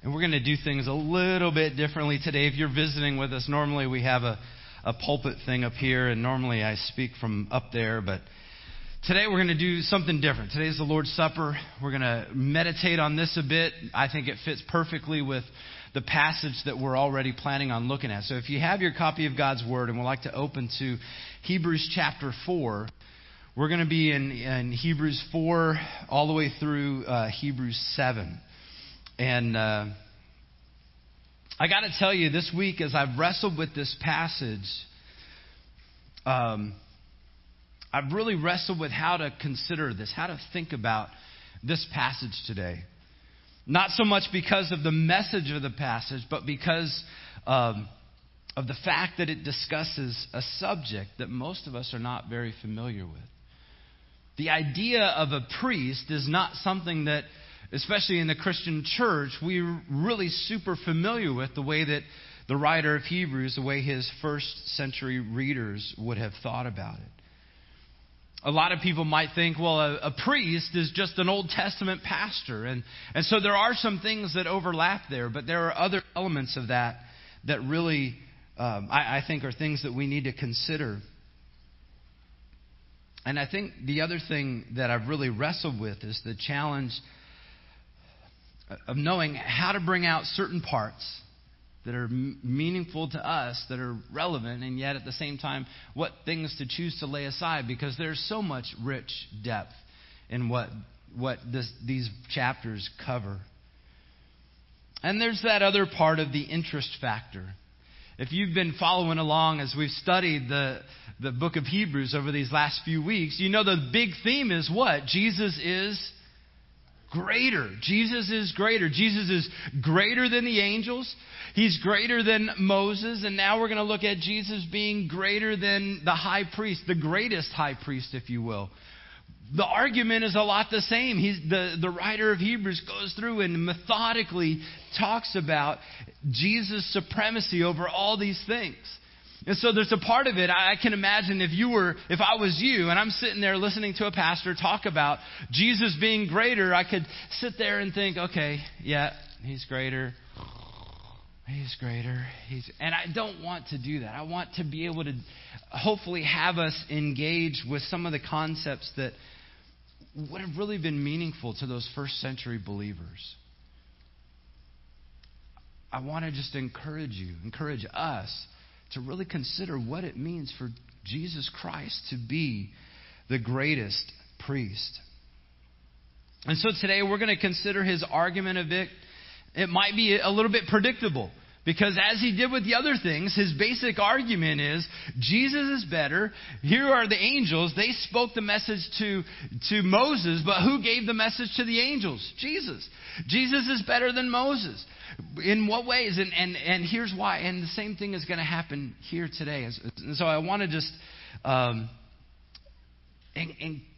And we're going to do things a little bit differently today. If you're visiting with us, normally we have a, a pulpit thing up here, and normally I speak from up there, but today we're going to do something different. Today's the Lord's Supper. We're going to meditate on this a bit. I think it fits perfectly with the passage that we're already planning on looking at. So if you have your copy of God's Word and would like to open to Hebrews chapter 4, we're going to be in, in Hebrews 4 all the way through uh, Hebrews 7. And uh, I got to tell you, this week, as I've wrestled with this passage, um, I've really wrestled with how to consider this, how to think about this passage today. Not so much because of the message of the passage, but because um, of the fact that it discusses a subject that most of us are not very familiar with. The idea of a priest is not something that especially in the Christian church, we're really super familiar with the way that the writer of Hebrews, the way his first century readers would have thought about it. A lot of people might think, well, a, a, priest is just an Old Testament pastor. And, and so there are some things that overlap there, but there are other elements of that that really, um, I, I think, are things that we need to consider. And I think the other thing that I've really wrestled with is the challenge of knowing how to bring out certain parts that are meaningful to us, that are relevant, and yet at the same time, what things to choose to lay aside because there's so much rich depth in what, what this, these chapters cover. And there's that other part of the interest factor. If you've been following along as we've studied the, the book of Hebrews over these last few weeks, you know the big theme is what? Jesus is greater. Jesus is greater. Jesus is greater than the angels. He's greater than Moses. And now we're going to look at Jesus being greater than the high priest, the greatest high priest, if you will. The argument is a lot the same. He's, the, the writer of Hebrews goes through and methodically talks about Jesus' supremacy over all these things. And so there's a part of it, I can imagine if you were, if I was you and I'm sitting there listening to a pastor talk about Jesus being greater, I could sit there and think, okay, yeah, he's greater. He's greater. He's, and I don't want to do that. I want to be able to hopefully have us engage with some of the concepts that would have really been meaningful to those first century believers. I want to just encourage you, encourage us to really consider what it means for Jesus Christ to be the greatest priest. And so today we're going to consider his argument a bit. It might be a little bit predictable. Because as he did with the other things, his basic argument is Jesus is better. Here are the angels. They spoke the message to, to Moses, but who gave the message to the angels? Jesus. Jesus is better than Moses. In what ways? And, and, and here's why. And the same thing is going to happen here today. And so I want to just um,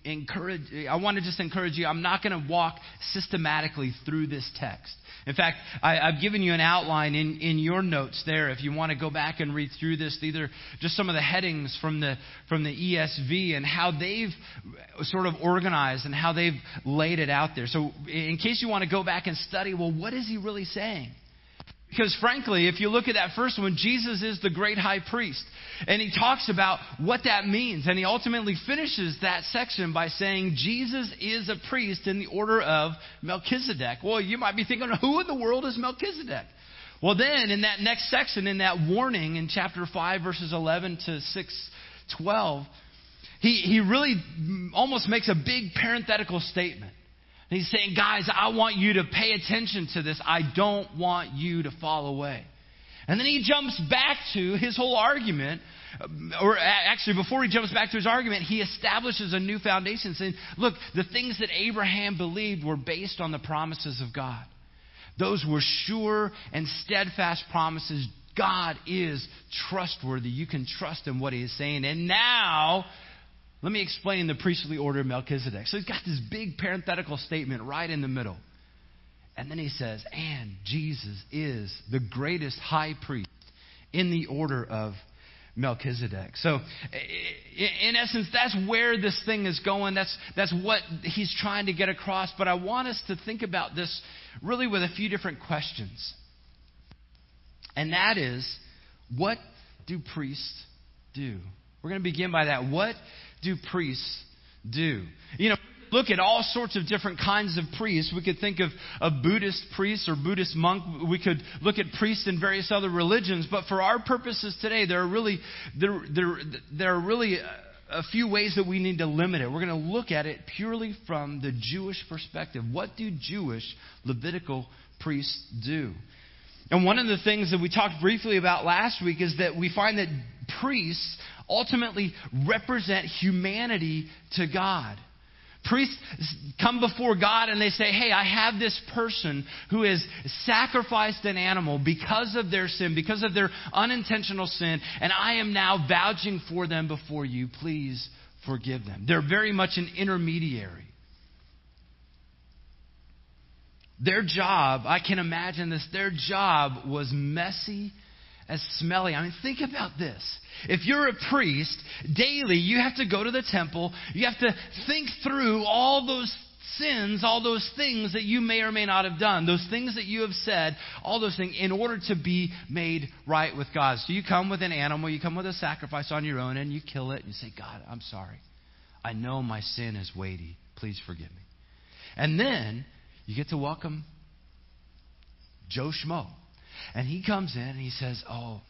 encourage, I want to just encourage you. I'm not going to walk systematically through this text. In fact, I, have given you an outline in, in your notes there if you want to go back and read through this, either just some of the headings from the, from the ESV and how they've sort of organized and how they've laid it out there. So, in case you want to go back and study, well, what is he really saying? Because frankly, if you look at that first one, Jesus is the great high priest. And he talks about what that means. And he ultimately finishes that section by saying Jesus is a priest in the order of Melchizedek. Well, you might be thinking, who in the world is Melchizedek? Well, then in that next section, in that warning in chapter 5, verses 11 to 6, 12, he, he really almost makes a big parenthetical statement. And he's saying, guys, I want you to pay attention to this. I don't want you to fall away. And then he jumps back to his whole argument, or actually, before he jumps back to his argument, he establishes a new foundation saying, look, the things that Abraham believed were based on the promises of God. Those were sure and steadfast promises. God is trustworthy. You can trust in what he is saying. And now, let me explain the priestly order of Melchizedek. So he's got this big parenthetical statement right in the middle. And then he says, and Jesus is the greatest high priest in the order of Melchizedek. So, in essence, that's where this thing is going. That's, that's what he's trying to get across. But I want us to think about this really with a few different questions. And that is, what do priests do? We're going to begin by that. What do priests do? You know, look at all sorts of different kinds of priests. We could think of a Buddhist priest or Buddhist monk. We could look at priests in various other religions. But for our purposes today, there are really, there, there, there are really a few ways that we need to limit it. We're going to look at it purely from the Jewish perspective. What do Jewish Levitical priests do? And one of the things that we talked briefly about last week is that we find that priests ultimately represent humanity to God. Priests come before God and they say, Hey, I have this person who has sacrificed an animal because of their sin, because of their unintentional sin, and I am now vouching for them before you. Please forgive them. They're very much an intermediary. Their job, I can imagine this, their job was messy as smelly. I mean, think about this. If you're a priest, daily you have to go to the temple, you have to think through all those sins, all those things that you may or may not have done, those things that you have said, all those things in order to be made right with God. So you come with an animal, you come with a sacrifice on your own, and you kill it, and you say, God, I'm sorry. I know my sin is weighty. Please forgive me. And then you get to welcome Joe Schmo. And he comes in and he says, Oh,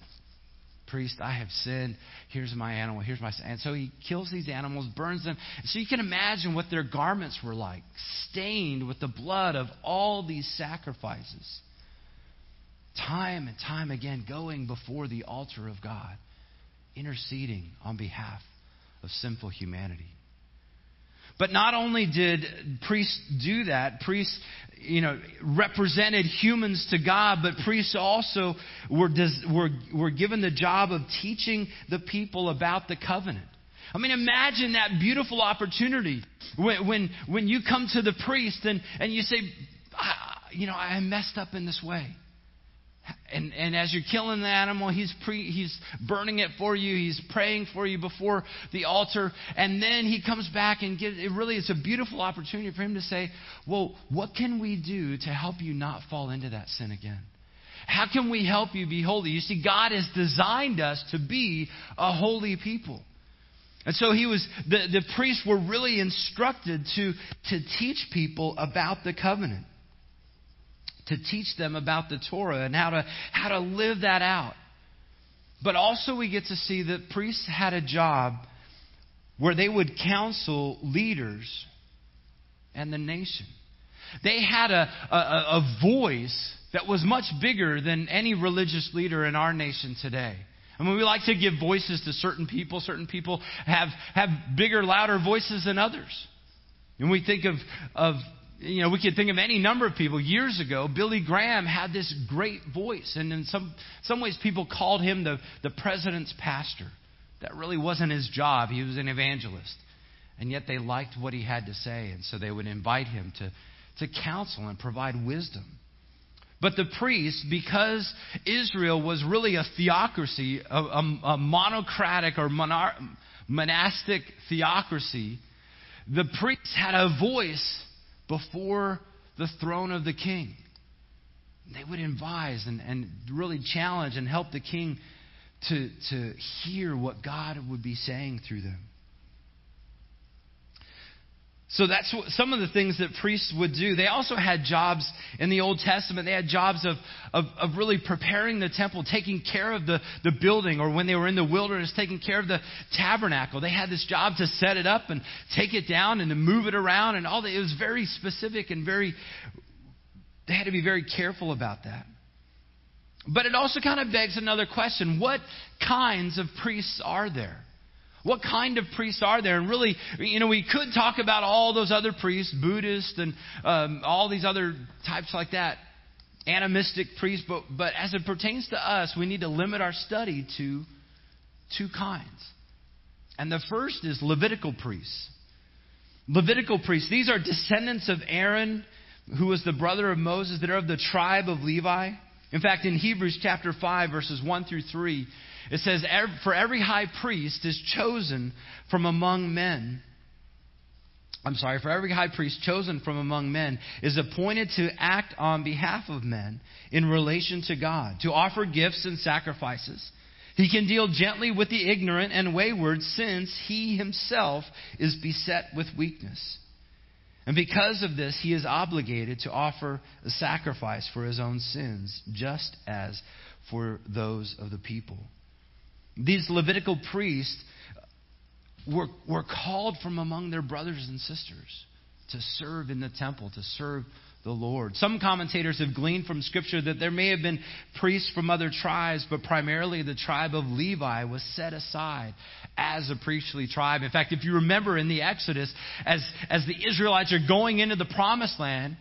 priest, I have sinned. Here's my animal. Here's my. And so he kills these animals, burns them. So you can imagine what their garments were like, stained with the blood of all these sacrifices. Time and time again, going before the altar of God, interceding on behalf of sinful humanity. But not only did priests do that, priests, you know, represented humans to God, but priests also were, were, were given the job of teaching the people about the covenant. I mean, imagine that beautiful opportunity when, when, when you come to the priest and, and you say, ah, you know, I messed up in this way. And, and as you're killing the animal, he's, pre, he's burning it for you. He's praying for you before the altar. And then he comes back and gives, it really is a beautiful opportunity for him to say, well, what can we do to help you not fall into that sin again? How can we help you be holy? You see, God has designed us to be a holy people. And so he was, the, the priests were really instructed to, to teach people about the covenant to teach them about the Torah and how to, how to live that out. But also, we get to see that priests had a job where they would counsel leaders and the nation. They had a, a, a voice that was much bigger than any religious leader in our nation today. I mean, we like to give voices to certain people. Certain people have, have bigger, louder voices than others. And we think of, of you know, we could think of any number of people. Years ago, Billy Graham had this great voice, and in some, some ways, people called him the, the president's pastor. That really wasn't his job, he was an evangelist. And yet they liked what he had to say, and so they would invite him to, to counsel and provide wisdom. But the priests, because Israel was really a theocracy, a, a, a monocratic or monar- monastic theocracy, the priests had a voice before the throne of the king. They would advise and, and really challenge and help the king to, to hear what God would be saying through them. So that's what, some of the things that priests would do. They also had jobs in the Old Testament. They had jobs of, of, of, really preparing the temple, taking care of the, the building, or when they were in the wilderness, taking care of the tabernacle. They had this job to set it up and take it down and to move it around and all that. It was very specific and very, they had to be very careful about that. But it also kind of begs another question. What kinds of priests are there? What kind of priests are there? And really, you know, we could talk about all those other priests, Buddhists and um, all these other types like that, animistic priests, but, but as it pertains to us, we need to limit our study to two kinds. And the first is Levitical priests. Levitical priests, these are descendants of Aaron, who was the brother of Moses, that are of the tribe of Levi. In fact, in Hebrews chapter 5, verses 1 through 3, It says, For every high priest is chosen from among men. I'm sorry, for every high priest chosen from among men is appointed to act on behalf of men in relation to God, to offer gifts and sacrifices. He can deal gently with the ignorant and wayward since he himself is beset with weakness. And because of this, he is obligated to offer a sacrifice for his own sins, just as for those of the people. These Levitical priests were, were called from among their brothers and sisters to serve in the temple, to serve the Lord. Some commentators have gleaned from Scripture that there may have been priests from other tribes, but primarily the tribe of Levi was set aside as a priestly tribe. In fact, if you remember in the Exodus, as, as the Israelites are going into the promised land,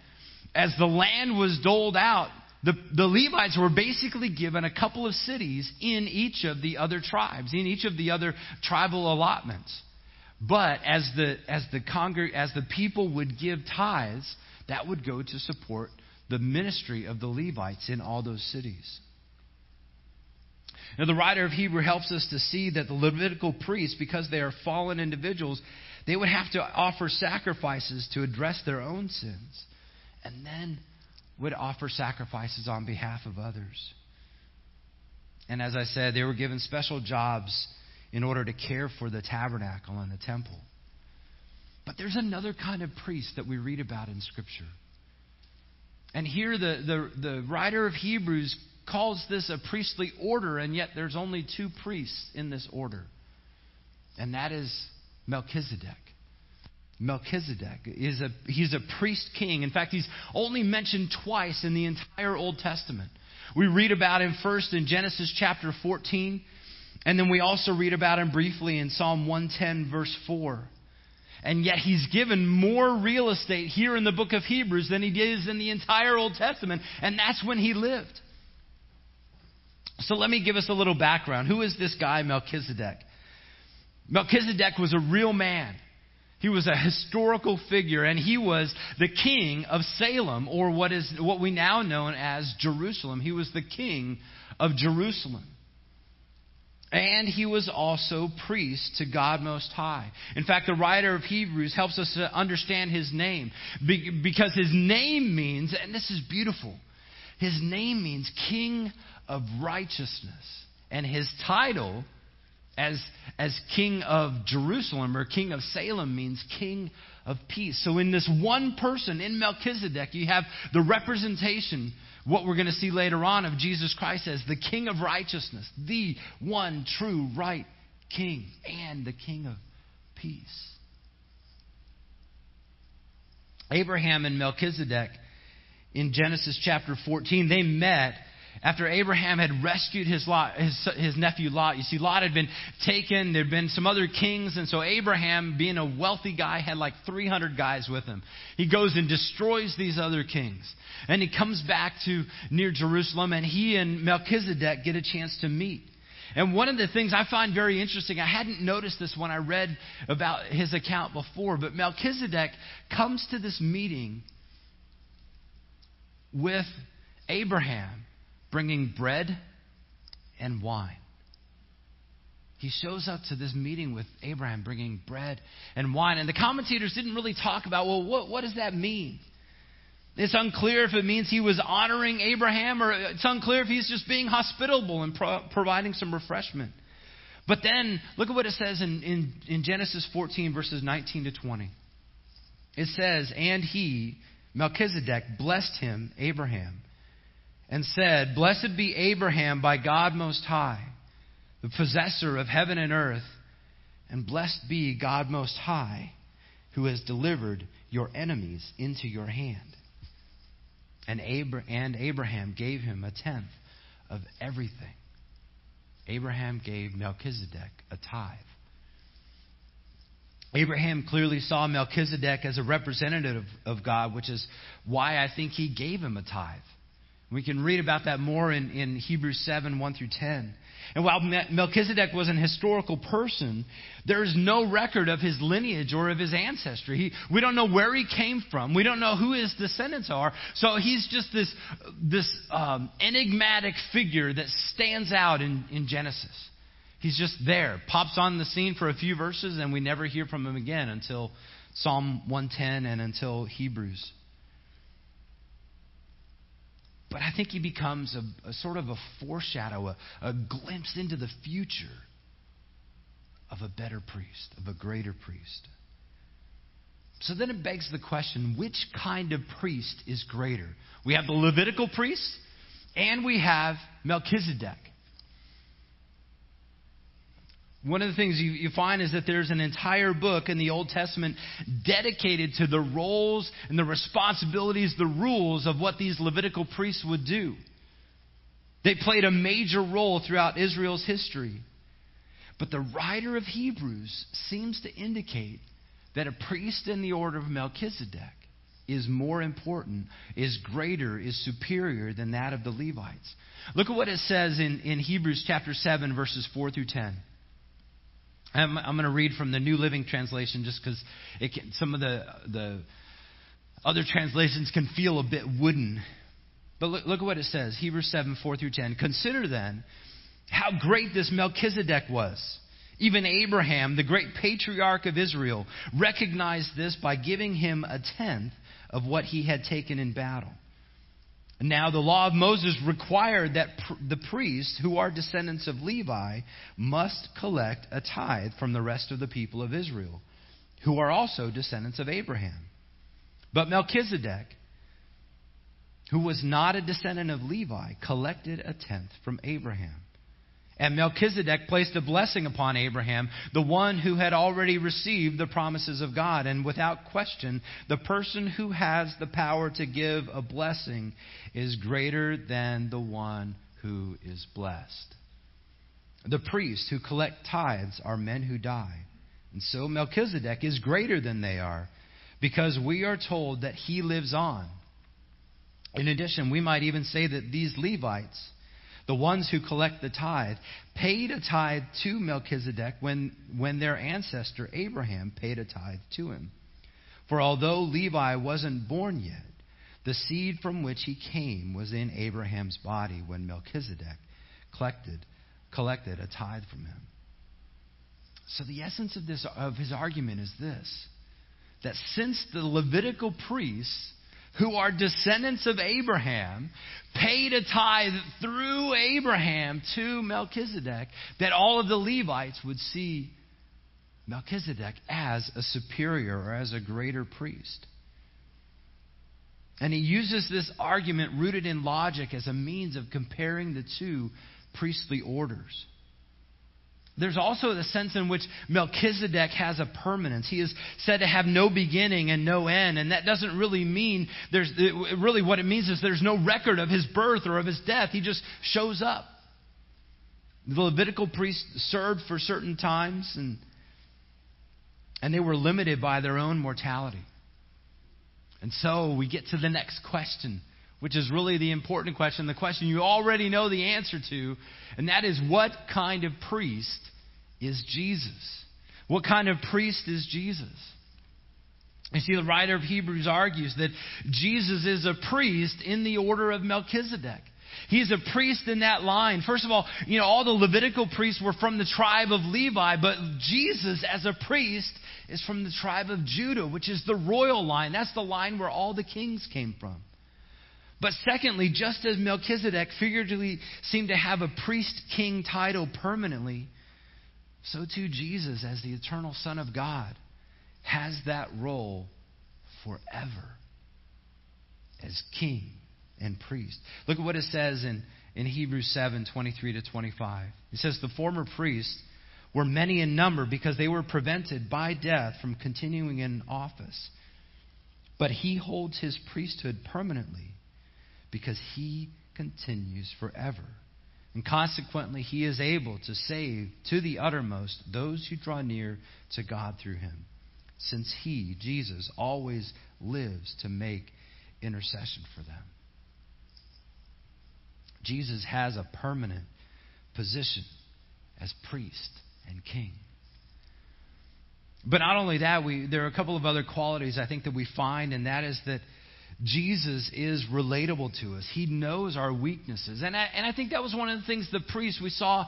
as the land was doled out, the, the Levites were basically given a couple of cities in each of the other tribes, in each of the other tribal allotments. But as the, as the, as the people would give tithes, that would go to support the ministry of the Levites in all those cities. Now, the writer of Hebrew helps us to see that the Levitical priests, because they are fallen individuals, they would have to offer sacrifices to address their own sins. And then would offer sacrifices on behalf of others. And as I said, they were given special jobs in order to care for the tabernacle and the temple. But there's another kind of priest that we read about in Scripture. And here the, the, the writer of Hebrews calls this a priestly order, and yet there's only two priests in this order. And that is Melchizedek. Melchizedek is a he's a priest king. In fact, he's only mentioned twice in the entire Old Testament. We read about him first in Genesis chapter 14, and then we also read about him briefly in Psalm 110 verse 4. And yet he's given more real estate here in the book of Hebrews than he is in the entire Old Testament, and that's when he lived. So let me give us a little background. Who is this guy Melchizedek? Melchizedek was a real man. He was a historical figure, and he was the king of Salem, or what is what we now know as Jerusalem. He was the king of Jerusalem. And he was also priest to God Most High. In fact, the writer of Hebrews helps us to understand his name because his name means, and this is beautiful, his name means King of Righteousness. And his title as, as king of Jerusalem or king of Salem means king of peace. So, in this one person, in Melchizedek, you have the representation, what we're going to see later on, of Jesus Christ as the king of righteousness, the one true right king, and the king of peace. Abraham and Melchizedek in Genesis chapter 14, they met after Abraham had rescued his, Lot, his, his nephew Lot. You see, Lot had been taken. There had been some other kings. And so Abraham, being a wealthy guy, had like 300 guys with him. He goes and destroys these other kings. And he comes back to near Jerusalem, and he and Melchizedek get a chance to meet. And one of the things I find very interesting, I hadn't noticed this when I read about his account before, but Melchizedek comes to this meeting with Abraham bringing bread and wine. He shows up to this meeting with Abraham bringing bread and wine. And the commentators didn't really talk about, well, what, what does that mean? It's unclear if it means he was honoring Abraham or it's unclear if he's just being hospitable and pro- providing some refreshment. But then, look at what it says in, in, in Genesis 14, verses 19 to 20. It says, And he, Melchizedek, blessed him, Abraham and said, Blessed be Abraham by God Most High, the possessor of heaven and earth, and blessed be God Most High, who has delivered your enemies into your hand. And, Abraham gave him a tenth of everything. Abraham gave Melchizedek a tithe. Abraham clearly saw Melchizedek as a representative of God, which is why I think he gave him a tithe. We can read about that more in, in Hebrews 7 1 through 10. And while Melchizedek was an historical person, there is no record of his lineage or of his ancestry. He, we don't know where he came from. We don't know who his descendants are. So he's just this, this um, enigmatic figure that stands out in, in Genesis. He's just there, pops on the scene for a few verses, and we never hear from him again until Psalm 110 and until Hebrews. But I think he becomes a, a sort of a foreshadow, a, a glimpse into the future of a better priest, of a greater priest. So then it begs the question which kind of priest is greater? We have the Levitical priest, and we have Melchizedek. One of the things you, you, find is that there's an entire book in the Old Testament dedicated to the roles and the responsibilities, the rules of what these Levitical priests would do. They played a major role throughout Israel's history. But the writer of Hebrews seems to indicate that a priest in the order of Melchizedek is more important, is greater, is superior than that of the Levites. Look at what it says in, in Hebrews chapter 7, verses 4 through 10. I'm, I'm going to read from the New Living Translation just because some of the, the other translations can feel a bit wooden. But look, look at what it says Hebrews 7 4 through 10. Consider then how great this Melchizedek was. Even Abraham, the great patriarch of Israel, recognized this by giving him a tenth of what he had taken in battle. Now, the law of Moses required that pr- the priests, who are descendants of Levi, must collect a tithe from the rest of the people of Israel, who are also descendants of Abraham. But Melchizedek, who was not a descendant of Levi, collected a tenth from Abraham. And Melchizedek placed a blessing upon Abraham, the one who had already received the promises of God. And without question, the person who has the power to give a blessing is greater than the one who is blessed. The priests who collect tithes are men who die. And so Melchizedek is greater than they are because we are told that he lives on. In addition, we might even say that these Levites, the ones who collect the tithe, paid a tithe to Melchizedek when, when their ancestor Abraham paid a tithe to him. For although Levi wasn't born yet, the seed from which he came was in Abraham's body when Melchizedek collected, collected a tithe from him. So the essence of, this, of his argument is this that since the Levitical priests who are descendants of Abraham, paid a tithe through Abraham to Melchizedek, that all of the Levites would see Melchizedek as a superior or as a greater priest. And he uses this argument rooted in logic as a means of comparing the two priestly orders. There's also the sense in which Melchizedek has a permanence. He is said to have no beginning and no end, and that doesn't really mean there's really what it means is there's no record of his birth or of his death. He just shows up. The Levitical priests served for certain times and and they were limited by their own mortality. And so we get to the next question which is really the important question, the question you already know the answer to, and that is what kind of priest is Jesus? What kind of priest is Jesus? You see, the writer of Hebrews argues that Jesus is a priest in the order of Melchizedek. He's a priest in that line. First of all, you know, all the Levitical priests were from the tribe of Levi, but Jesus, as a priest, is from the tribe of Judah, which is the royal line. That's the line where all the kings came from. But secondly, just as Melchizedek figuratively seemed to have a priest king title permanently, so too Jesus, as the eternal Son of God, has that role forever as king and priest. Look at what it says in, in Hebrews 7 23 to 25. It says, The former priests were many in number because they were prevented by death from continuing in office. But he holds his priesthood permanently because he continues forever. And consequently, he is able to save to the uttermost those who draw near to God through him, since he, Jesus, always lives to make intercession for them. Jesus has a permanent position as priest and king. But not only that, we, there are a couple of other qualities I think that we find, and that is that Jesus is relatable to us. He knows our weaknesses. And I, and I think that was one of the things the priests we saw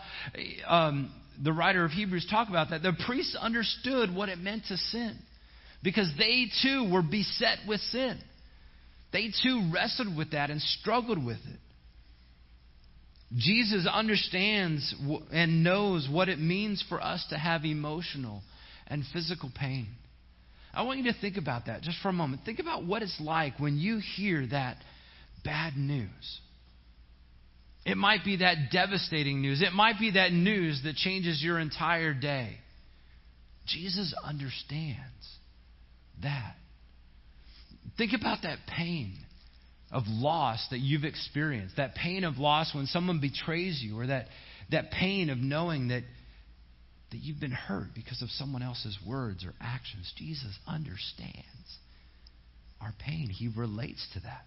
um, the writer of Hebrews talk about that. The priests understood what it meant to sin because they too were beset with sin. They too wrestled with that and struggled with it. Jesus understands and knows what it means for us to have emotional and physical pain. I want you to think about that just for a moment. Think about what it's like when you hear that bad news. It might be that devastating news. It might be that news that changes your entire day. Jesus understands that. Think about that pain of loss that you've experienced, that pain of loss when someone betrays you, or that, that pain of knowing that, that you've been hurt because of someone else's words or actions. Jesus understands our pain, He relates to that.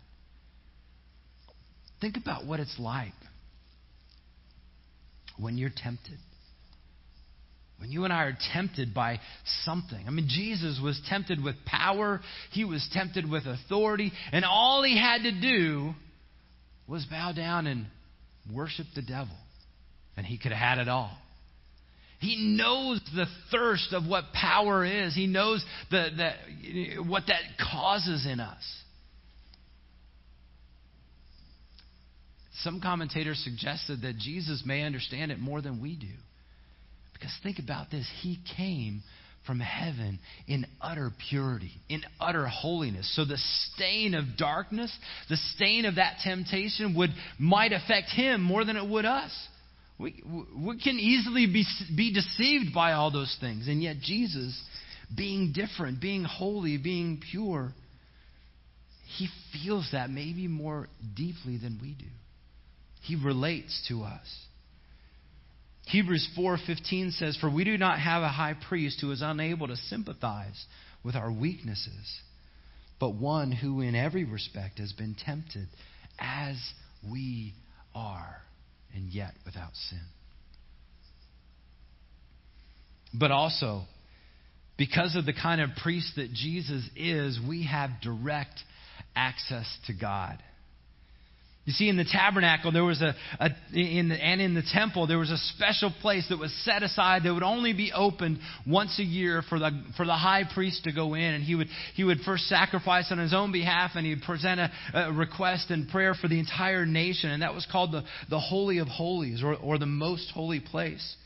Think about what it's like when you're tempted. When you and I are tempted by something. I mean, Jesus was tempted with power, he was tempted with authority, and all he had to do was bow down and worship the devil. And he could have had it all. He knows the thirst of what power is. He knows the, the, what that causes in us. Some commentators suggested that Jesus may understand it more than we do. Because think about this He came from heaven in utter purity, in utter holiness. So the stain of darkness, the stain of that temptation would might affect him more than it would us. We, we can easily be, be deceived by all those things. And yet Jesus, being different, being holy, being pure, he feels that maybe more deeply than we do. He relates to us. Hebrews 4:15 says, "For we do not have a high priest who is unable to sympathize with our weaknesses, but one who in every respect has been tempted as we are, and yet without sin." But also, because of the kind of priest that Jesus is, we have direct access to God. You see, in the tabernacle, there was a, a in the, and in the temple, there was a special place that was set aside that would only be opened once a year for the, for the high priest to go in. And he would, he would first sacrifice on his own behalf and he'd present a, a request and prayer for the entire nation. And that was called the, the Holy of Holies or, or the most holy place.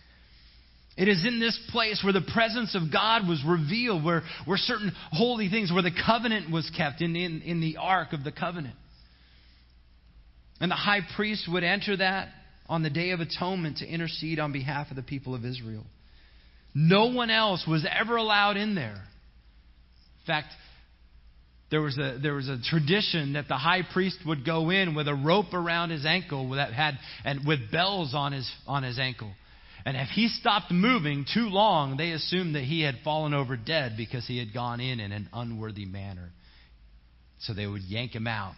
It is in this place where the presence of God was revealed, where, where certain holy things, where the covenant was kept in, in, in the ark of the covenant. And the high priest would enter that on the Day of Atonement to intercede on behalf of the people of Israel. No one else was ever allowed in there. In fact, there was a there was a tradition that the high priest would go in with a rope around his ankle that had and with bells on his on his ankle. And if he stopped moving too long, they assumed that he had fallen over dead because he had gone in in an unworthy manner. So they would yank him out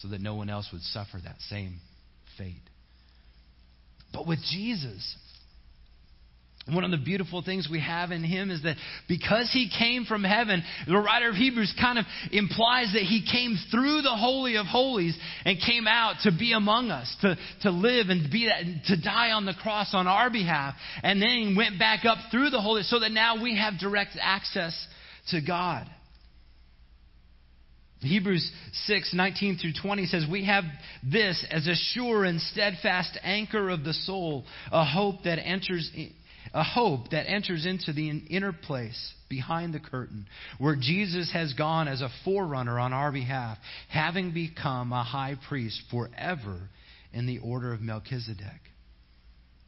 so that no one else would suffer that same fate. But with Jesus, one of the beautiful things we have in him is that because he came from heaven, the writer of Hebrews kind of implies that he came through the Holy of Holies and came out to be among us, to, to live and be that, to die on the cross on our behalf, and then went back up through the Holy, so that now we have direct access to God. Hebrews 6, 19 through 20 says, We have this as a sure and steadfast anchor of the soul, a hope that enters a hope that enters into the inner place behind the curtain, where Jesus has gone as a forerunner on our behalf, having become a high priest forever in the order of Melchizedek.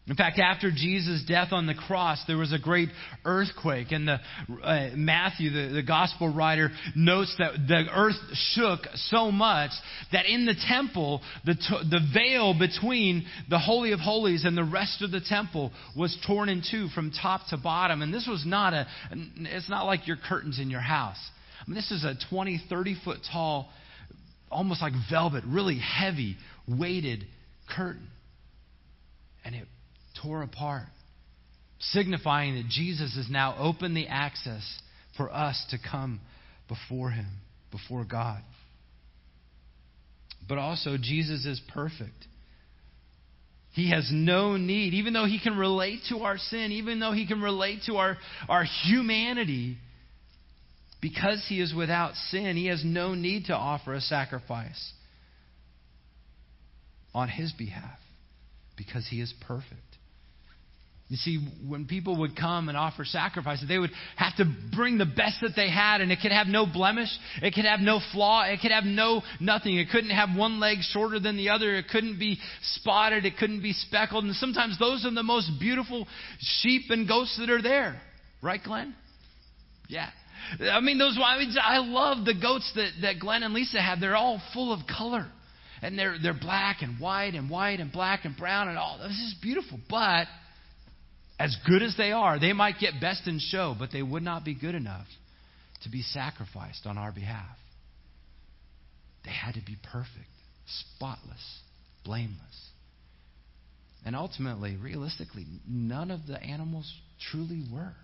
In fact, after Jesus' death on the cross, there was a great earthquake. And the, uh, Matthew, the, the gospel writer, notes that the earth shook so much that in the temple, the, the veil between the Holy of Holies and the rest of the temple was torn in two from top to bottom. And this was not a, it's not like your curtains in your house. I mean, this is a 20, 30 foot tall, almost like velvet, really heavy, weighted curtain. And it tore apart, signifying that Jesus has now opened the access for us to come before Him, before God. But also, Jesus is perfect. He has no need, even though he can relate to our sin, even though he can relate to our, our humanity, because he is without sin, he has no need to offer a sacrifice on his behalf because he is perfect. You see, when people would come and offer sacrifices, they would have to bring the best that they had, and it could have no blemish, it could have no flaw, it could have no nothing. It couldn't have one leg shorter than the other, it couldn't be spotted, it couldn't be speckled. And sometimes those are the most beautiful sheep and goats that are there. Right, Glenn? Yeah. I mean, those, I, mean, I love the goats that, that Glenn and Lisa have. They're all full of color. And they're, they're black and white and white and black and brown and all. This is beautiful. But as good as they are, they might get best in show, but they would not be good enough to be sacrificed on our behalf. They had to be perfect, spotless, blameless. And ultimately, realistically, none of the animals truly were.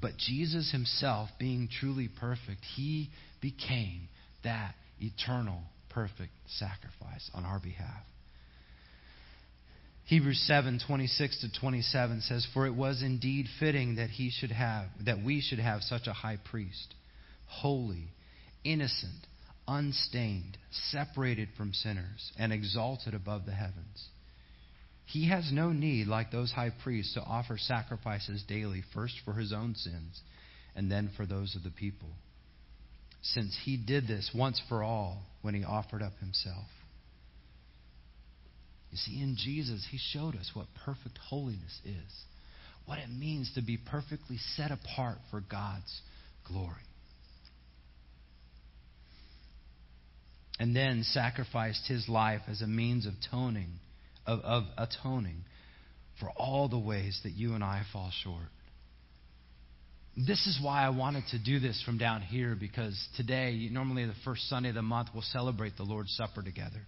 But Jesus himself, being truly perfect, he became that eternal perfect sacrifice on our behalf. Hebrews 7, 26 to 27 says, For it was indeed fitting that he should have, that we should have such a high priest, holy, innocent, unstained, separated from sinners, and exalted above the heavens. He has no need, like those high priests, to offer sacrifices daily, first for his own sins, and then for those of the people since he did this once for all when he offered up himself. You see, in Jesus, he showed us what perfect holiness is, what it means to be perfectly set apart for God's glory. And then sacrificed his life as a means of atoning, of, of atoning for all the ways that you and I fall short. This is why I wanted to do this from down here because today, normally the first Sunday of the month, we'll celebrate the Lord's Supper together.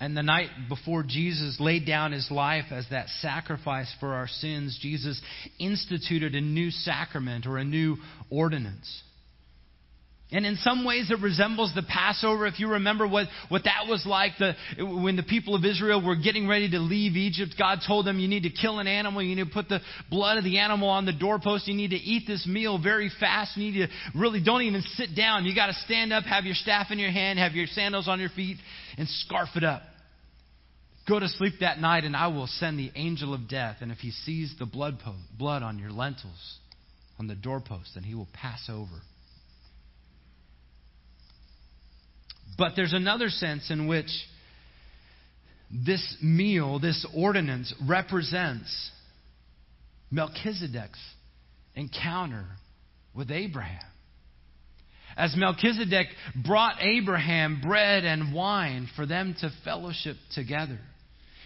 And the night before Jesus laid down his life as that sacrifice for our sins, Jesus instituted a new sacrament or a new ordinance. And in some ways, it resembles the Passover. If you remember what, what that was like, the, when the people of Israel were getting ready to leave Egypt, God told them, You need to kill an animal. You need to put the blood of the animal on the doorpost. You need to eat this meal very fast. You need to really don't even sit down. You got to stand up, have your staff in your hand, have your sandals on your feet, and scarf it up. Go to sleep that night, and I will send the angel of death. And if he sees the blood, po- blood on your lentils, on the doorpost, then he will pass over But there's another sense in which this meal, this ordinance, represents Melchizedek's encounter with Abraham. As Melchizedek brought Abraham bread and wine for them to fellowship together.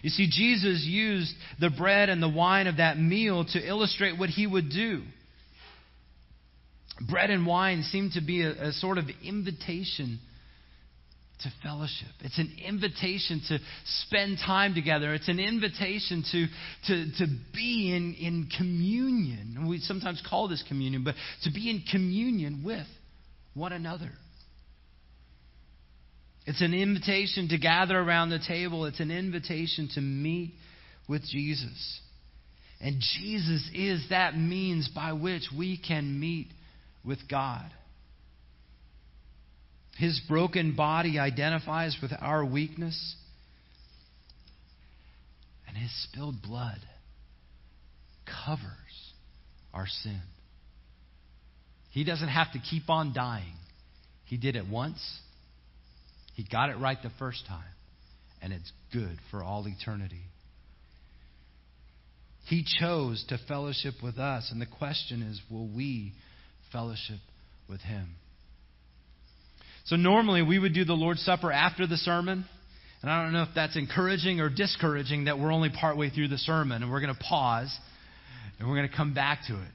You see, Jesus used the bread and the wine of that meal to illustrate what he would do. Bread and wine seem to be a, a sort of invitation to fellowship. It's an invitation to spend time together. It's an invitation to, to, to be in, in communion. We sometimes call this communion, but to be in communion with one another. It's an invitation to gather around the table. It's an invitation to meet with Jesus. And Jesus is that means by which we can meet with God. His broken body identifies with our weakness, and his spilled blood covers our sin. He doesn't have to keep on dying. He did it once, he got it right the first time, and it's good for all eternity. He chose to fellowship with us, and the question is will we fellowship with him? So normally we would do the Lord's Supper after the sermon. And I don't know if that's encouraging or discouraging that we're only partway through the sermon and we're going to pause and we're going to come back to it.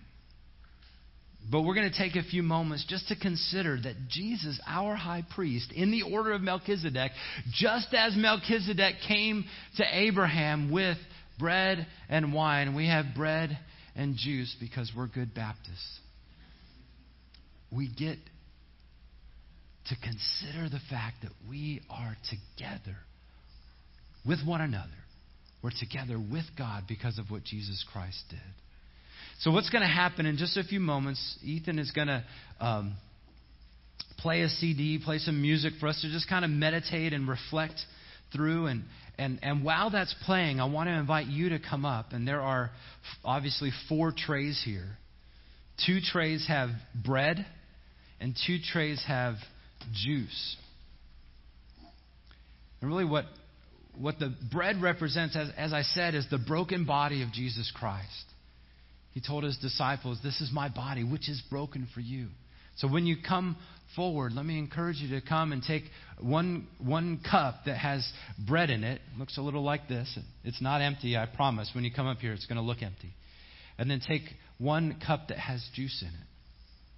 But we're going to take a few moments just to consider that Jesus, our high priest, in the order of Melchizedek, just as Melchizedek came to Abraham with bread and wine, we have bread and juice because we're good Baptists. We get to consider the fact that we are together with one another. We're together with God because of what Jesus Christ did. So, what's going to happen in just a few moments? Ethan is going to um, play a CD, play some music for us to just kind of meditate and reflect through. And, and, and while that's playing, I want to invite you to come up. And there are obviously four trays here. Two trays have bread, and two trays have juice. And really, what, what the bread represents, as, as I said, is the broken body of Jesus Christ. He told his disciples, This is my body, which is broken for you. So when you come forward, let me encourage you to come and take one, one cup that has bread in it. it. Looks a little like this. It's not empty, I promise. When you come up here, it's going to look empty. And then take one cup that has juice in it.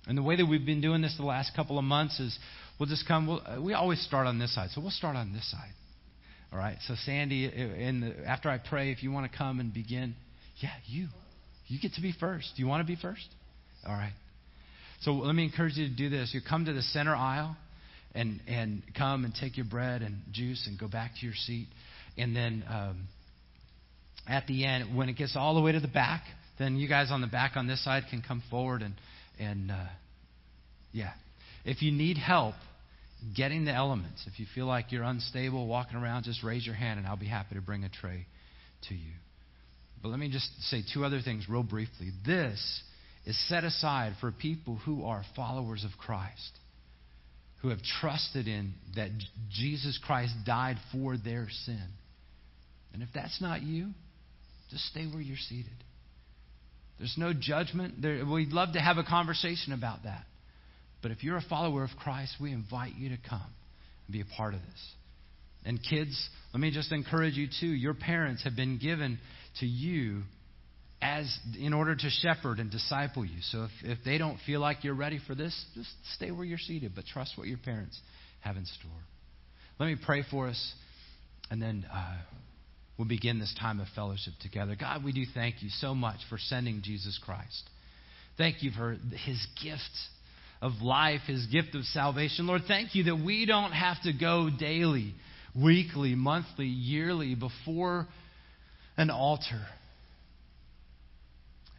And the way that we've been doing this the last couple of months is we'll just come. We'll, we always start on this side, so we'll start on this side. All right. So Sandy, in the, after I pray, if you want to come and begin, yeah, you, you get to be first. Do you want to be first? All right. So let me encourage you to do this. You come to the center aisle and, and come and take your bread and juice and go back to your seat. And then um, at the end, when it gets all the way to the back, then you guys on the back on this side can come forward and, and uh, yeah. If you need help getting the elements, if you feel like you're unstable walking around, just raise your hand and I'll be happy to bring a tray to you. But let me just say two other things real briefly. This is set aside for people who are followers of Christ, who have trusted in that Jesus Christ died for their sin. And if that's not you, just stay where you're seated. There's no judgment. There, we'd love to have a conversation about that. But if you're a follower of Christ, we invite you to come and be a part of this. And kids, let me just encourage you too. Your parents have been given to you as in order to shepherd and disciple you. So if, if they don't feel like you're ready for this, just stay where you're seated, but trust what your parents have in store. Let me pray for us, and then uh, we'll begin this time of fellowship together. God, we do thank you so much for sending Jesus Christ. Thank you for his gift of life, his gift of salvation. Lord, thank you that we don't have to go daily, weekly, monthly, yearly before an altar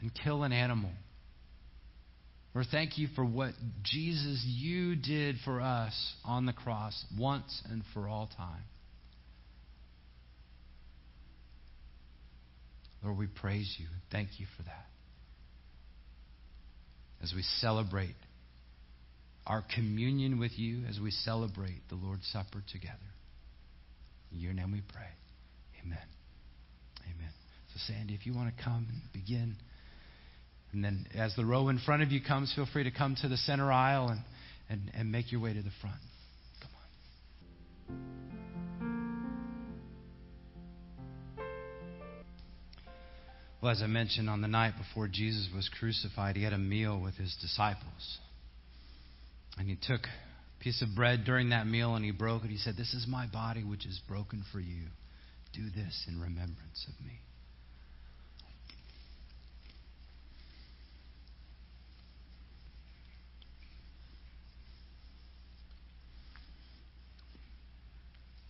and kill an animal. Or thank you for what Jesus, you did for us on the cross once and for all time. Lord, we praise you. Thank you for that. As we celebrate our communion with you, as we celebrate the Lord's Supper together. In your name we pray. Amen. Amen. So, Sandy, if you want to come and begin. And then as the row in front of you comes, feel free to come to the center aisle and, and, and make your way to the front. Come on. Well, as I mentioned on the night before Jesus was crucified, he had a meal with his disciples. And he took a piece of bread during that meal and he broke it. He said, This is my body which is broken for you. Do this in remembrance of me.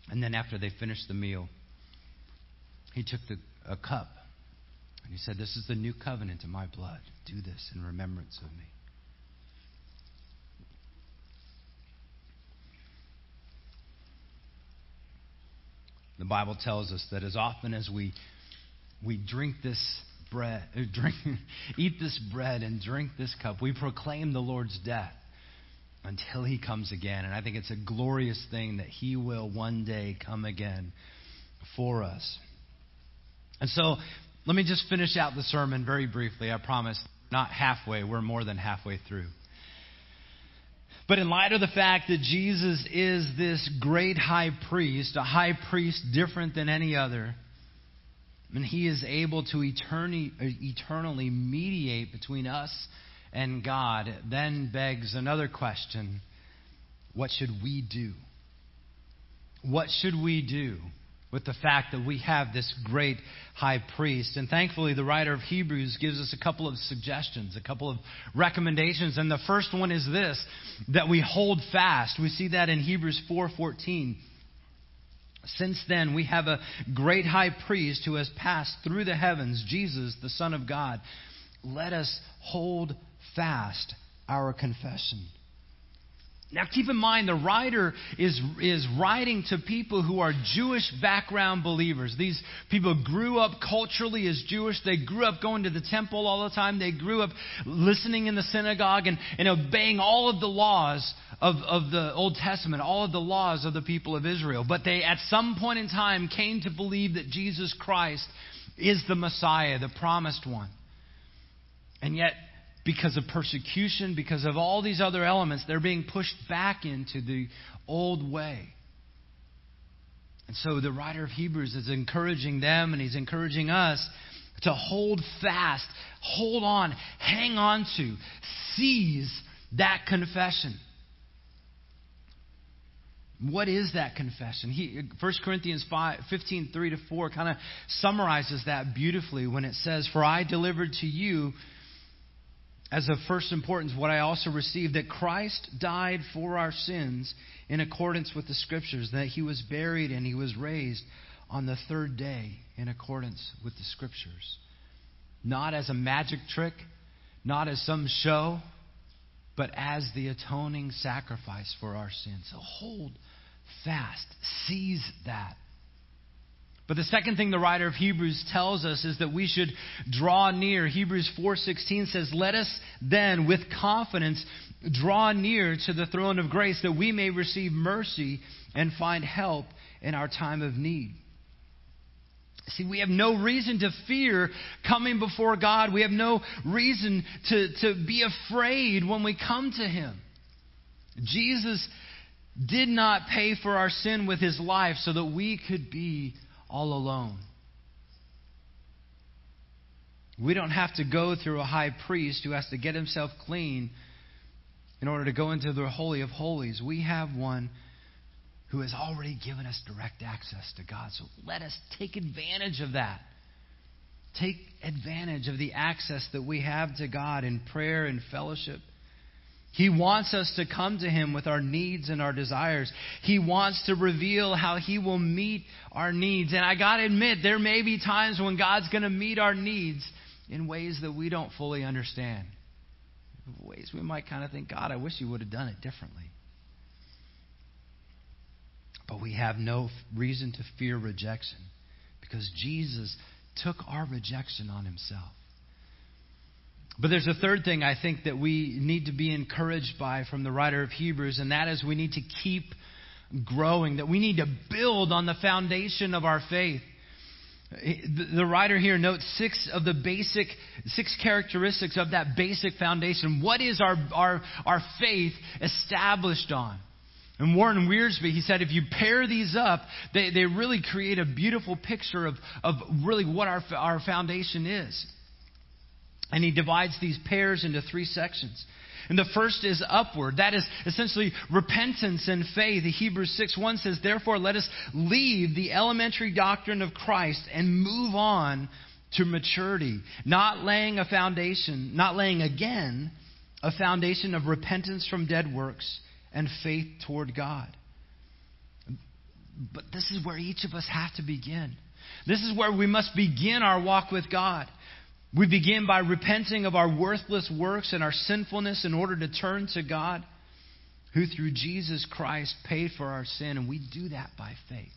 And then after they finished the meal, he took the, a cup and he said, This is the new covenant in my blood. Do this in remembrance of me. The Bible tells us that as often as we, we drink this bread, drink, eat this bread and drink this cup, we proclaim the Lord's death until he comes again. And I think it's a glorious thing that he will one day come again for us. And so let me just finish out the sermon very briefly. I promise. Not halfway, we're more than halfway through. But in light of the fact that Jesus is this great high priest, a high priest different than any other, and he is able to eternally, eternally mediate between us and God then begs another question what should we do? What should we do with the fact that we have this great high priest. And thankfully, the writer of Hebrews gives us a couple of suggestions, a couple of recommendations. And the first one is this that we hold fast. We see that in Hebrews 4:14. Since then, we have a great high priest who has passed through the heavens, Jesus, the Son of God. Let us hold fast our confession. Now, keep in mind, the writer is, is writing to people who are Jewish background believers. These people grew up culturally as Jewish. They grew up going to the temple all the time. They grew up listening in the synagogue and, and obeying all of the laws of, of the Old Testament, all of the laws of the people of Israel. But they, at some point in time, came to believe that Jesus Christ is the Messiah, the promised one. And yet, because of persecution, because of all these other elements, they're being pushed back into the old way. And so the writer of Hebrews is encouraging them and he's encouraging us to hold fast, hold on, hang on to, seize that confession. What is that confession? He, 1 Corinthians 5, 15, 3 to 4 kind of summarizes that beautifully when it says, For I delivered to you as of first importance, what I also received that Christ died for our sins in accordance with the Scriptures, that he was buried and he was raised on the third day in accordance with the Scriptures. Not as a magic trick, not as some show, but as the atoning sacrifice for our sins. So hold fast, seize that. But the second thing the writer of Hebrews tells us is that we should draw near. Hebrews 4:16 says, "Let us then with confidence draw near to the throne of grace that we may receive mercy and find help in our time of need." See, we have no reason to fear coming before God. We have no reason to, to be afraid when we come to Him. Jesus did not pay for our sin with His life so that we could be all alone. We don't have to go through a high priest who has to get himself clean in order to go into the Holy of Holies. We have one who has already given us direct access to God. So let us take advantage of that. Take advantage of the access that we have to God in prayer and fellowship. He wants us to come to Him with our needs and our desires. He wants to reveal how He will meet our needs. And I got to admit, there may be times when God's going to meet our needs in ways that we don't fully understand. Ways we might kind of think, God, I wish you would have done it differently. But we have no reason to fear rejection because Jesus took our rejection on Himself. But there's a third thing I think that we need to be encouraged by from the writer of Hebrews, and that is we need to keep growing, that we need to build on the foundation of our faith. The writer here notes six of the basic, six characteristics of that basic foundation. What is our, our, our faith established on? And Warren Wiersbe, he said, if you pair these up, they, they really create a beautiful picture of, of really what our, our foundation is. And he divides these pairs into three sections. And the first is upward. That is essentially repentance and faith. The Hebrews 6 1 says, Therefore, let us leave the elementary doctrine of Christ and move on to maturity, not laying a foundation, not laying again a foundation of repentance from dead works and faith toward God. But this is where each of us have to begin. This is where we must begin our walk with God. We begin by repenting of our worthless works and our sinfulness in order to turn to God, who through Jesus Christ paid for our sin, and we do that by faith.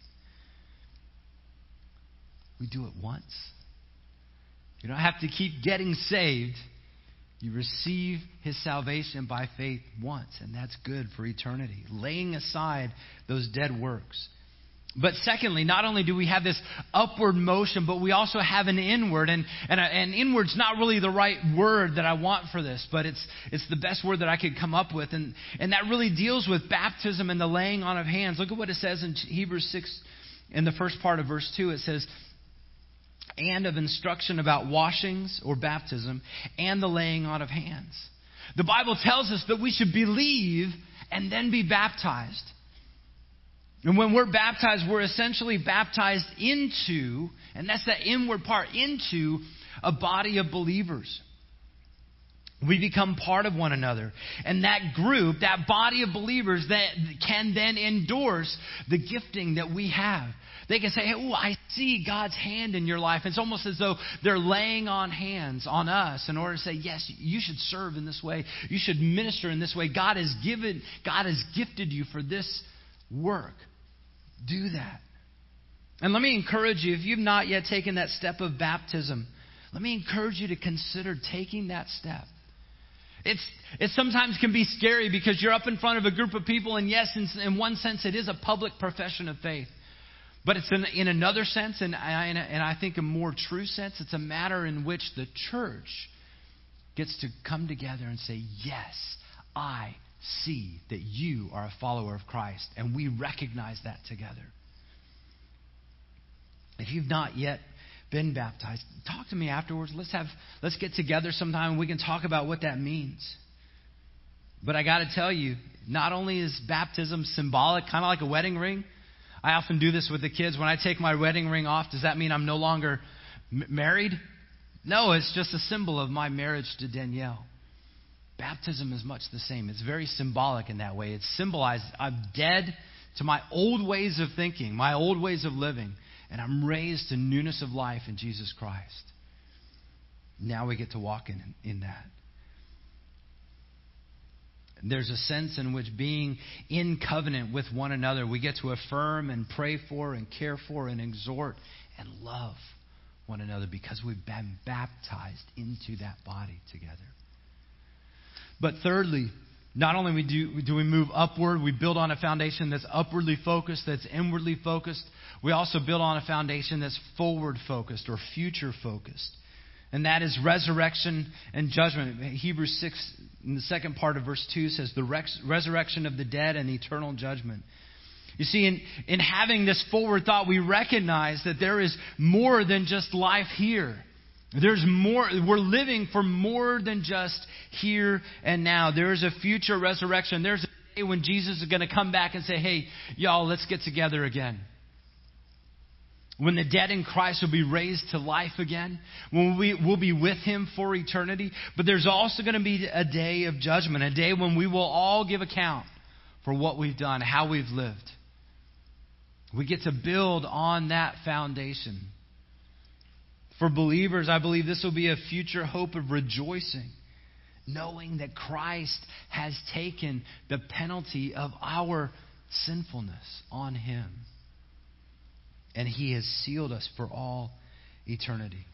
We do it once. You don't have to keep getting saved. You receive his salvation by faith once, and that's good for eternity. Laying aside those dead works. But secondly, not only do we have this upward motion, but we also have an inward. And, and, and inward's not really the right word that I want for this, but it's, it's the best word that I could come up with. And, and that really deals with baptism and the laying on of hands. Look at what it says in Hebrews 6, in the first part of verse 2. It says, and of instruction about washings or baptism and the laying on of hands. The Bible tells us that we should believe and then be baptized. And when we're baptized, we're essentially baptized into, and that's that inward part, into a body of believers. We become part of one another. And that group, that body of believers that can then endorse the gifting that we have. They can say, hey, oh, I see God's hand in your life. It's almost as though they're laying on hands on us in order to say, yes, you should serve in this way. You should minister in this way. God has given, God has gifted you for this work. Do that. And let me encourage you, if you've not yet taken that step of baptism, let me encourage you to consider taking that step. It's, it sometimes can be scary because you're up in front of a group of people, and yes, in, in one sense, it is a public profession of faith. But it's in, in another sense, and I, and I think a more true sense, it's a matter in which the church gets to come together and say, Yes, I see that you are a follower of Christ, and we recognize that together. If you've not yet been baptized, talk to me afterwards. Let's have let's get together sometime and we can talk about what that means. But I got to tell you, not only is baptism symbolic, kind of like a wedding ring. I often do this with the kids. When I take my wedding ring off, does that mean I'm no longer m- married? No, it's just a symbol of my marriage to Danielle. Baptism is much the same. It's very symbolic in that way. It symbolizes I'm dead to my old ways of thinking, my old ways of living, and I'm raised to newness of life in Jesus Christ. Now we get to walk in, in that. There's a sense in which being in covenant with one another, we get to affirm and pray for and care for and exhort and love one another because we've been baptized into that body together. But thirdly, not only do, do we move upward, we build on a foundation that's upwardly focused, that's inwardly focused. We also build on a foundation that's forward focused or future focused. And that is resurrection and judgment. Hebrews 6, in the second part of verse 2, says, The res- resurrection of the dead and eternal judgment. You see, in, in having this forward thought, we recognize that there is more than just life here. There's more, we're living for more than just here and now. There is a future resurrection. There's a day when Jesus is going to come back and say, hey, y'all, let's get together again. When the dead in Christ will be raised to life again, when we will be with Him for eternity. But there's also going to be a day of judgment, a day when we will all give account for what we've done, how we've lived. We get to build on that foundation. For believers, I believe this will be a future hope of rejoicing, knowing that Christ has taken the penalty of our sinfulness on him. And he has sealed us for all eternity.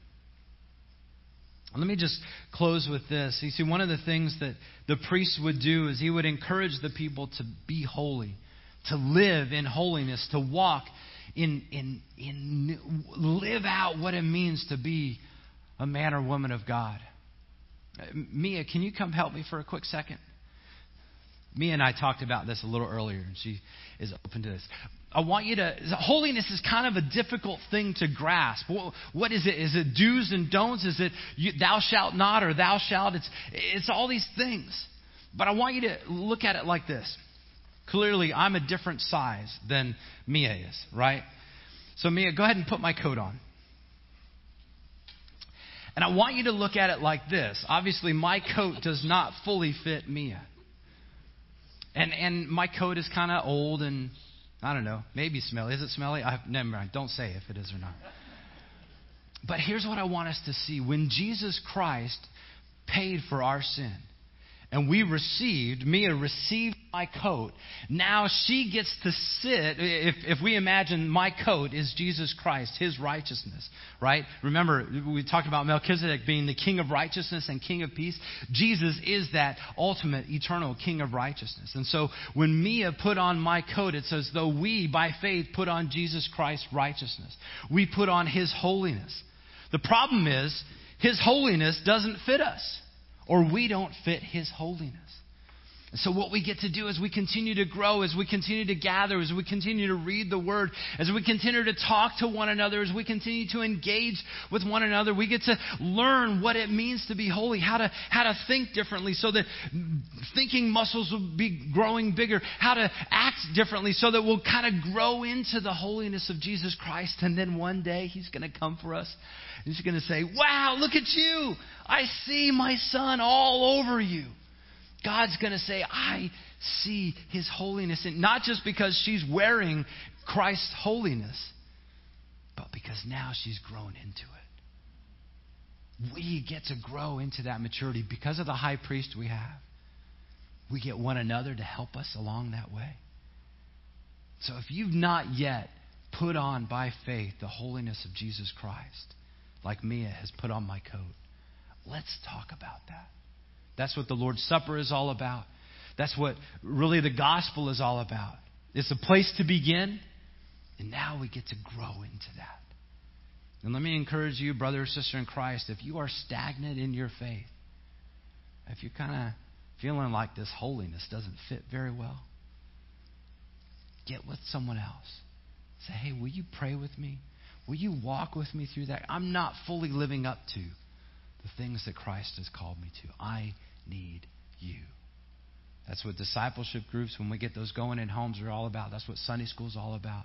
Let me just close with this. You see, one of the things that the priest would do is he would encourage the people to be holy, to live in holiness, to walk in, in, in live out what it means to be a man or woman of God. Uh, Mia, can you come help me for a quick second? Mia and I talked about this a little earlier, and she is open to this. I want you to. Holiness is kind of a difficult thing to grasp. what is it? Is it do's and don'ts? Is it you, thou shalt not or thou shalt? It's, it's all these things. But I want you to look at it like this Clearly, I'm a different size than Mia is, right? So, Mia, go ahead and put my coat on. And I want you to look at it like this. Obviously, my coat does not fully fit Mia. And, and my coat is kind of old and, I don't know, maybe smelly. Is it smelly? I, never mind. Don't say if it is or not. But here's what I want us to see. When Jesus Christ paid for our sin, and we received, Mia received my coat. Now she gets to sit, if, if we imagine my coat is Jesus Christ, his righteousness, right? Remember, we talked about Melchizedek being the king of righteousness and king of peace. Jesus is that ultimate, eternal king of righteousness. And so when Mia put on my coat, it's as though we, by faith, put on Jesus Christ's righteousness. We put on his holiness. The problem is, his holiness doesn't fit us or we don't fit His holiness. So, what we get to do as we continue to grow, as we continue to gather, as we continue to read the Word, as we continue to talk to one another, as we continue to engage with one another, we get to learn what it means to be holy, how to, how to think differently so that thinking muscles will be growing bigger, how to act differently so that we'll kind of grow into the holiness of Jesus Christ. And then one day He's going to come for us. And He's going to say, Wow, look at you. I see my Son all over you. God's going to say, I see his holiness. And not just because she's wearing Christ's holiness, but because now she's grown into it. We get to grow into that maturity because of the high priest we have. We get one another to help us along that way. So if you've not yet put on by faith the holiness of Jesus Christ, like Mia has put on my coat, let's talk about that. That's what the Lord's Supper is all about. That's what really the gospel is all about. It's a place to begin, and now we get to grow into that. And let me encourage you, brother or sister in Christ, if you are stagnant in your faith, if you're kind of feeling like this holiness doesn't fit very well, get with someone else. Say, hey, will you pray with me? Will you walk with me through that? I'm not fully living up to the things that Christ has called me to. I need you. That's what discipleship groups, when we get those going in homes, are all about. That's what Sunday school is all about.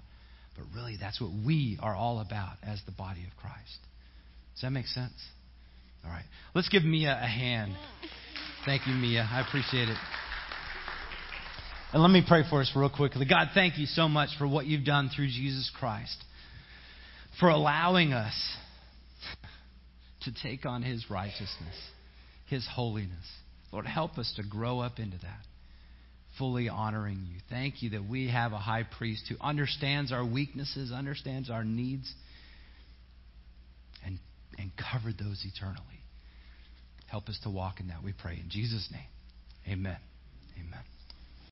But really, that's what we are all about as the body of Christ. Does that make sense? All right. Let's give Mia a hand. Thank you, Mia. I appreciate it. And let me pray for us real quickly. God, thank you so much for what you've done through Jesus Christ, for allowing us to take on his righteousness, his holiness. Lord, help us to grow up into that, fully honoring you. Thank you that we have a high priest who understands our weaknesses, understands our needs, and, and covered those eternally. Help us to walk in that, we pray. In Jesus' name, amen. Amen.